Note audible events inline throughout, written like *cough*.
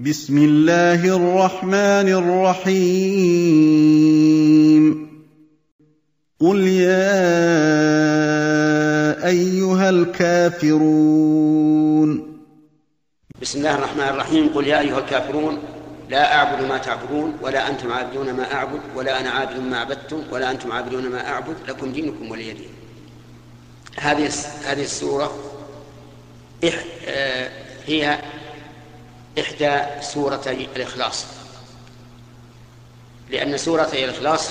بسم الله الرحمن الرحيم. قل يا أيها الكافرون. بسم الله الرحمن الرحيم. قل يا أيها الكافرون لا أعبد ما تعبدون ولا أنتم عابدون ما أعبد ولا أنا عابد ما عبدتم ولا أنتم عابدون ما أعبد لكم دينكم ولي دين. هذه هذه السورة إح آه، هي إحدى سورتي الإخلاص. لأن سورتي الإخلاص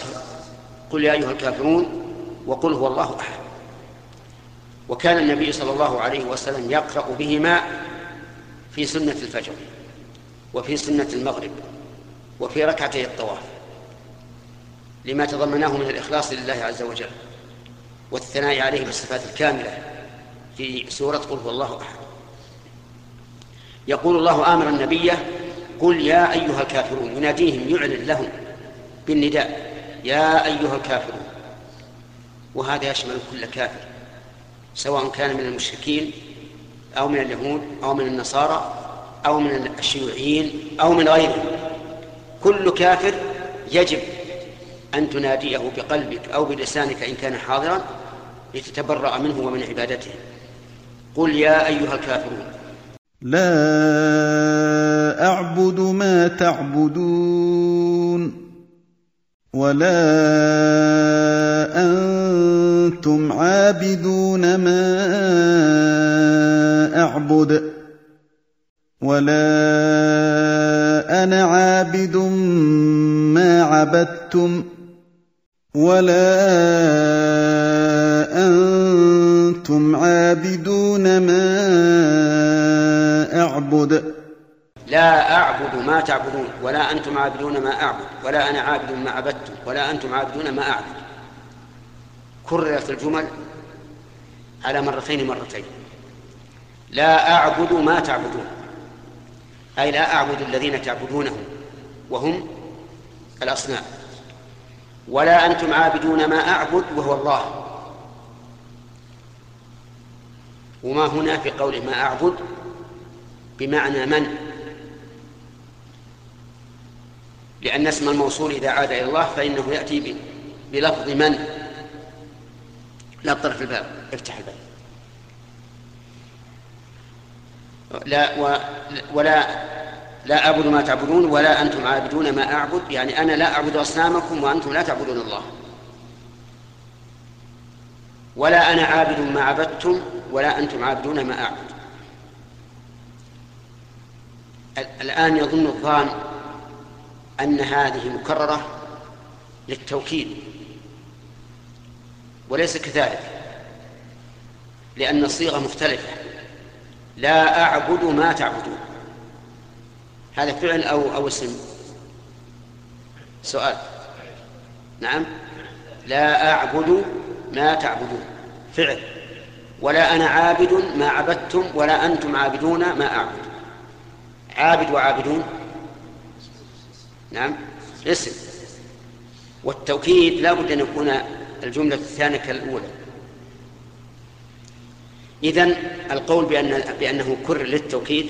قل يا أيها الكافرون وقل هو الله أحد. وكان النبي صلى الله عليه وسلم يقرأ بهما في سنة الفجر وفي سنة المغرب وفي ركعتي الطواف لما تضمناه من الإخلاص لله عز وجل والثناء عليه بالصفات الكاملة في سورة قل هو الله أحد. يقول الله آمر النبي قل يا أيها الكافرون يناديهم يعلن لهم بالنداء يا أيها الكافرون. وهذا يشمل كل كافر سواء كان من المشركين أو من اليهود أو من النصارى أو من الشيوعيين أو من غيرهم. كل كافر يجب أن تناديه بقلبك أو بلسانك إن كان حاضرا لتتبرأ منه ومن عبادته. قل يا أيها الكافرون لا أعبد ما تعبدون ولا أنتم عابدون ما أعبد ولا أنا عابد ما عبدتم ولا أنتم عابدون ما اعبد لا أعبد ما تعبدون ولا أنتم عابدون ما أعبد ولا أنا عابد ما عبدتم ولا أنتم عابدون ما أعبد. كررت الجمل على مرتين مرتين. لا أعبد ما تعبدون أي لا أعبد الذين تعبدونهم وهم الأصنام. ولا أنتم عابدون ما أعبد وهو الله. وما هنا في قوله ما أعبد؟ بمعنى من؟ لأن اسم الموصول إذا عاد إلى الله فإنه يأتي بلفظ من؟ لا طرف الباب. افتح الباب. لا و ولا لا أعبد ما تعبدون ولا أنتم عابدون ما أعبد. يعني أنا لا أعبد أصنامكم وأنتم لا تعبدون الله. ولا أنا عابد ما عبدتم ولا أنتم عابدون ما أعبد. الآن يظن الظان أن هذه مكررة للتوكيد وليس كذلك لأن الصيغة مختلفة لا أعبد ما تعبدون. هذا فعل أو أو اسم؟ سؤال. نعم. لا أعبد ما تعبدون. فعل. ولا أنا عابد ما عبدتم ولا أنتم عابدون ما أعبد. عابد وعابدون. نعم. اسم. والتوكيد لا بد أن يكون الجملة الثانية كالأولى. إذن القول بأن بأنه كر للتوكيد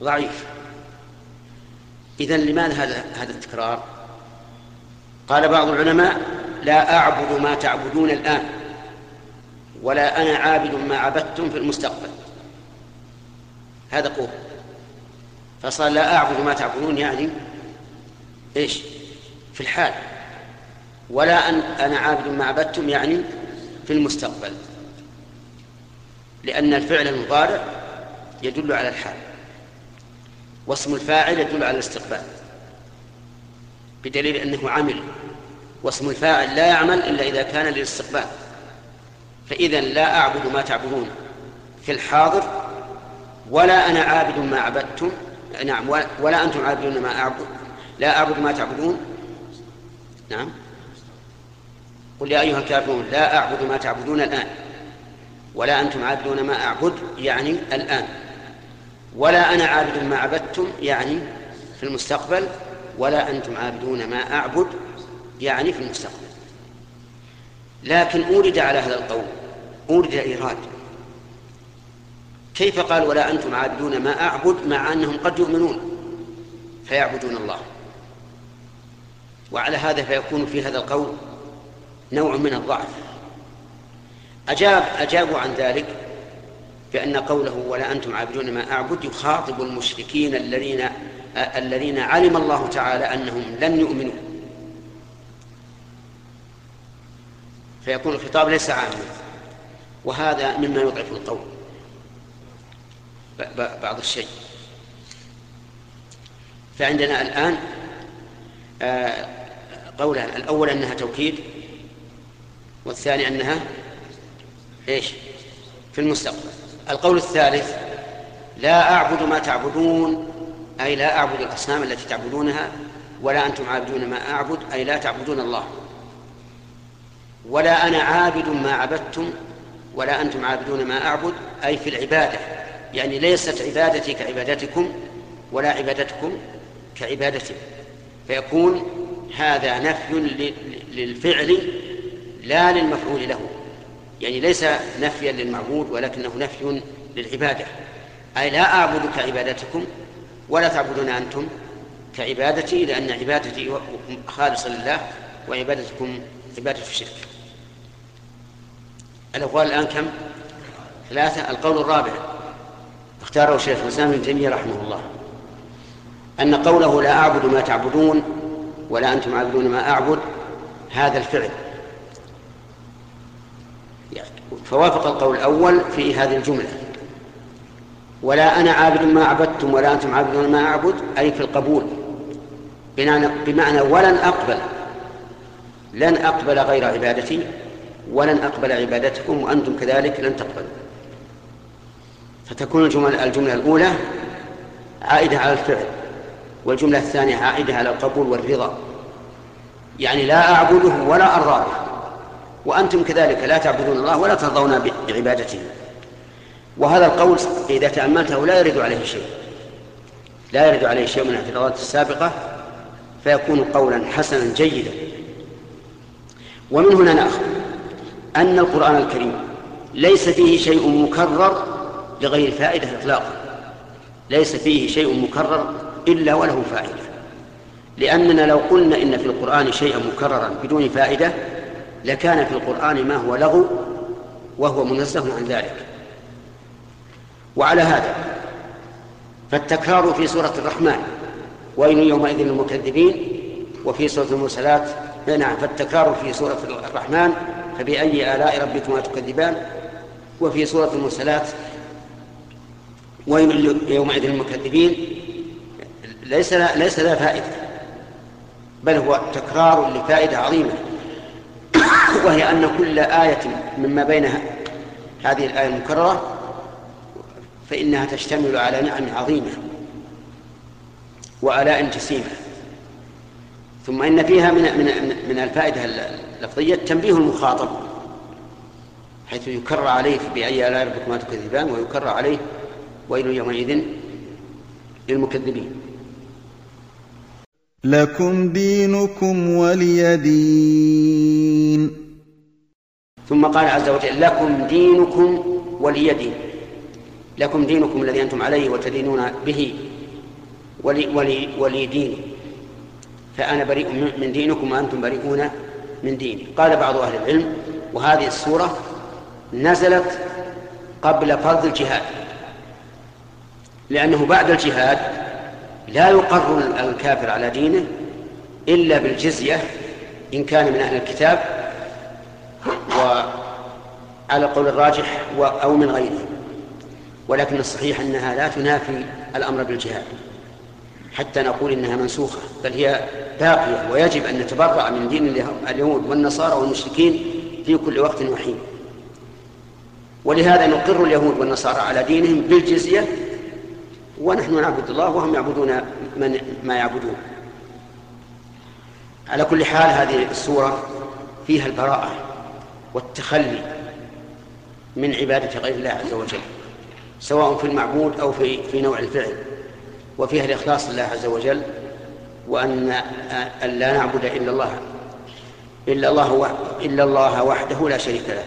ضعيف. إذن لماذا هذا هذا التكرار؟ قال بعض العلماء لا أعبد ما تعبدون الآن ولا أنا عابد ما عبدتم في المستقبل. هذا قول. فصار لا أعبد ما تعبدون يعني إيش؟ في الحال. ولا أن أنا عابد ما عبدتم يعني في المستقبل. لأن الفعل المضارع يدل على الحال. واسم الفاعل يدل على الاستقبال. بدليل أنه عمل. واسم الفاعل لا يعمل إلا إذا كان للاستقبال. فإذا لا أعبد ما تعبدون في الحاضر ولا أنا عابد ما عبدتم نعم ولا أنتم عابدون ما أعبد لا أعبد ما تعبدون؟ نعم. قل يا أيها الكافرون لا أعبد ما تعبدون الآن. ولا أنتم عابدون ما أعبد يعني الآن. ولا أنا عابد ما عبدتم يعني في المستقبل. ولا أنتم عابدون ما أعبد يعني في المستقبل. لكن أورد على هذا القول أورد إيراد. كيف قال ولا أنتم عابدون ما أعبد مع أنهم قد يؤمنون؟ فيعبدون الله. وعلى هذا فيكون في هذا القول نوع من الضعف. أجاب أجابوا عن ذلك بأن قوله ولا أنتم عابدون ما أعبد يخاطب المشركين الذين الذين علم الله تعالى أنهم لن يؤمنوا. فيكون الخطاب ليس عاما. وهذا مما يضعف القول. بعض الشيء. فعندنا الآن آه، قولان الأول أنها توكيد والثاني أنها إيش؟ في المستقبل. القول الثالث لا أعبد ما تعبدون أي لا أعبد الأصنام التي تعبدونها ولا أنتم عابدون ما أعبد أي لا تعبدون الله. ولا أنا عابد ما عبدتم ولا أنتم عابدون ما أعبد أي في العبادة. يعني ليست عبادتي كعبادتكم ولا عبادتكم كعبادتي. فيكون هذا نفي للفعل لا للمفعول له. يعني ليس نفيا للمعبود ولكنه نفي للعبادة. أي لا أعبد كعبادتكم ولا تعبدون أنتم كعبادتي لأن عبادتي خالصة لله وعبادتكم عبادة الشرك. الأقوال الآن كم؟ ثلاثة. القول الرابع. اختاره شيخ الإسلام ابن تيمية رحمه الله. أن قوله لا أعبد ما تعبدون ولا أنتم عابدون ما أعبد هذا الفعل. فوافق القول الأول في هذه الجملة. ولا أنا عابد ما عبدتم ولا أنتم عابدون ما أعبد أي في القبول. بمعنى ولن أقبل. لن أقبل غير عبادتي ولن أقبل عبادتكم وأنتم كذلك لن تقبلوا. فتكون الجملة, الجملة الأولى عائدة على الفعل والجملة الثانية عائدة على القبول والرضا. يعني لا أعبده ولا أرضى به. وأنتم كذلك لا تعبدون الله ولا ترضون بعبادته. وهذا القول إذا تأملته لا يرد عليه شيء. لا يرد عليه شيء من الاعتراضات السابقة فيكون قولا حسنا جيدا. ومن هنا نأخذ أن القرآن الكريم ليس فيه شيء مكرر لغير فائدة إطلاقا. ليس فيه شيء مكرر إلا وله فائدة. لأننا لو قلنا إن في القرآن شيئا مكررا بدون فائدة لكان في القرآن ما هو لغو وهو منزه عن ذلك. وعلى هذا فالتكرار في سورة الرحمن ويل يومئذ للمكذبين وفي سورة المرسلات نعم فالتكرار في سورة الرحمن فبأي آلاء ربكما تكذبان؟ وفي سورة المرسلات ويل يومئذ للمكذبين. ليس ليس لا فائدة بل هو تكرار لفائدة عظيمة. *coughs* وهي أن كل آية مما بين هذه الآية المكررة فإنها تشتمل على نعم عظيمة وآلاء جسيمة. ثم إن فيها من من من الفائدة اللفظية تنبيه المخاطب حيث يكرر عليه بأي آلاء ربكما تكذبان ويكرر عليه ويل يومئذ للمكذبين. لكم دينكم ولي دين ثم قال عز وجل لكم دينكم ولي دين لكم دينكم الذي أنتم عليه وتدينون به ولي, ولي, ولي ديني فأنا بريء من دينكم وأنتم بريئون من ديني قال بعض أهل العلم وهذه السورة نزلت قبل فرض الجهاد. لأنه بعد الجهاد لا يقر الكافر على دينه إلا بالجزية إن كان من أهل الكتاب وعلى القول الراجح أو من غيره. ولكن الصحيح أنها لا تنافي الأمر بالجهاد. حتى نقول إنها منسوخة بل هي باقية ويجب أن نتبرأ من دين اليهود والنصارى والمشركين في كل وقت وحين. ولهذا نقر اليهود والنصارى على دينهم بالجزية ونحن نعبد الله وهم يعبدون من ما يعبدون. على كل حال هذه السورة فيها البراءة والتخلي من عبادة غير الله عز وجل سواء في المعبود أو في في نوع الفعل وفيها الإخلاص لله عز وجل وأن أن لا نعبد إلا الله إلا الله إلا الله وحده لا شريك له.